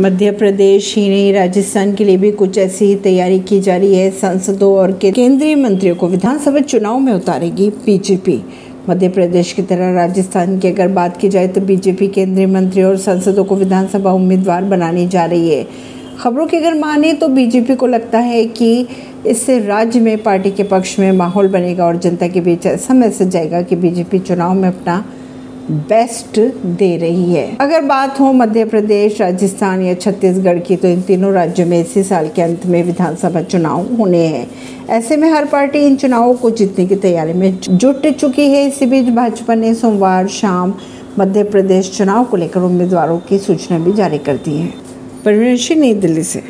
मध्य प्रदेश ही नहीं राजस्थान के लिए भी कुछ ऐसी ही तैयारी की जा रही है। सांसदों और केंद्रीय मंत्रियों को विधानसभा चुनाव में उतारेगी बीजेपी। मध्य प्रदेश की तरह राजस्थान की अगर बात की जाए तो बीजेपी केंद्रीय मंत्री और सांसदों को विधानसभा उम्मीदवार बनाने जा रही है। खबरों की अगर माने तो बीजेपी को लगता है कि इससे राज्य में, पार्टी के पक्ष में माहौल बनेगा और जनता के बीच ऐसा मैसेज जाएगा कि बीजेपी चुनाव में अपना बेस्ट दे रही है। अगर बात हो मध्य प्रदेश, राजस्थान या छत्तीसगढ़ की तो इन तीनों राज्यों में इसी साल के अंत में विधानसभा चुनाव होने हैं। ऐसे में हर पार्टी इन चुनावों को जीतने की तैयारी में जुट चुकी है। इसी बीच भाजपा ने सोमवार शाम मध्य प्रदेश चुनाव को लेकर उम्मीदवारों की सूचना भी जारी कर दी है। परवीन नई दिल्ली से।